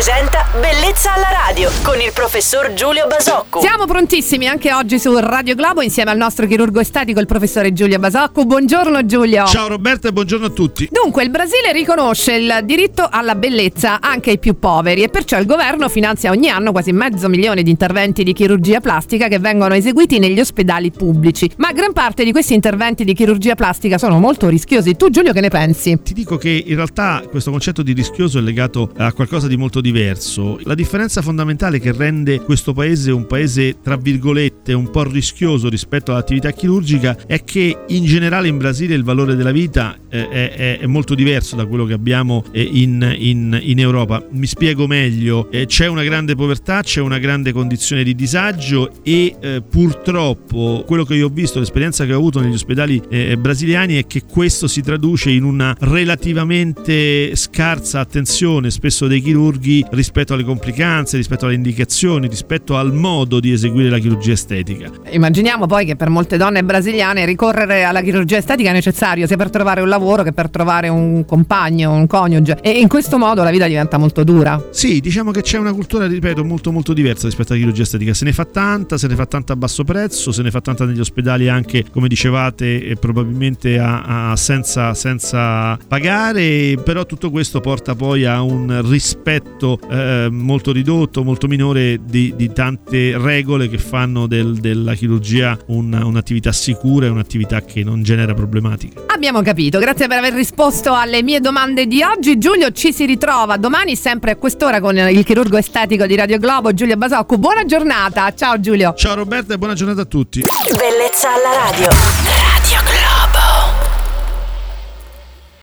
presenta Bellezza alla radio con il professor Giulio Basocco. Siamo prontissimi anche oggi su Radio Globo insieme al nostro chirurgo estetico, il professore Giulio Basocco. Buongiorno Giulio. Ciao Roberta e buongiorno a tutti. Dunque, il Brasile riconosce il diritto alla bellezza anche ai più poveri e perciò il governo finanzia ogni anno quasi mezzo milione di interventi di chirurgia plastica che vengono eseguiti negli ospedali pubblici. Ma gran parte di questi interventi di chirurgia plastica sono molto rischiosi. Tu Giulio che ne pensi? Ti dico che in realtà questo concetto di rischioso è legato a qualcosa di molto diverso. La differenza fondamentale che rende questo paese un paese tra virgolette un po' rischioso rispetto all'attività chirurgica è che in generale in Brasile il valore della vita è, è, molto diverso da quello che abbiamo eh, in, in, in Europa. Mi spiego meglio, eh, c'è una grande povertà, c'è una grande condizione di disagio e eh, purtroppo quello che io ho visto, l'esperienza che ho avuto negli ospedali eh, brasiliani è che questo si traduce in una relativamente scarsa attenzione spesso dei chirurghi rispetto alle complicanze, rispetto alle indicazioni, rispetto al modo di eseguire la chirurgia estetica. Immaginiamo poi che per molte donne brasiliane ricorrere alla chirurgia estetica è necessario sia per trovare un lavoro che per trovare un compagno, un coniuge e in questo modo la vita diventa molto dura. Sì, diciamo che c'è una cultura, ripeto, molto molto diversa rispetto alla chirurgia estetica. Se ne fa tanta, se ne fa tanta a basso prezzo, se ne fa tanta negli ospedali anche, come dicevate, e probabilmente a, a senza, senza pagare, però tutto questo porta poi a un rispetto eh, molto ridotto, molto minore di, di tante regole che fanno del, della chirurgia un, un'attività sicura e un'attività che non genera problematiche. Abbiamo capito, grazie per aver risposto alle mie domande di oggi. Giulio ci si ritrova domani sempre a quest'ora con il chirurgo estetico di Radio Globo, Giulio Basocco. Buona giornata, ciao Giulio. Ciao Roberta e buona giornata a tutti. Bellezza alla radio.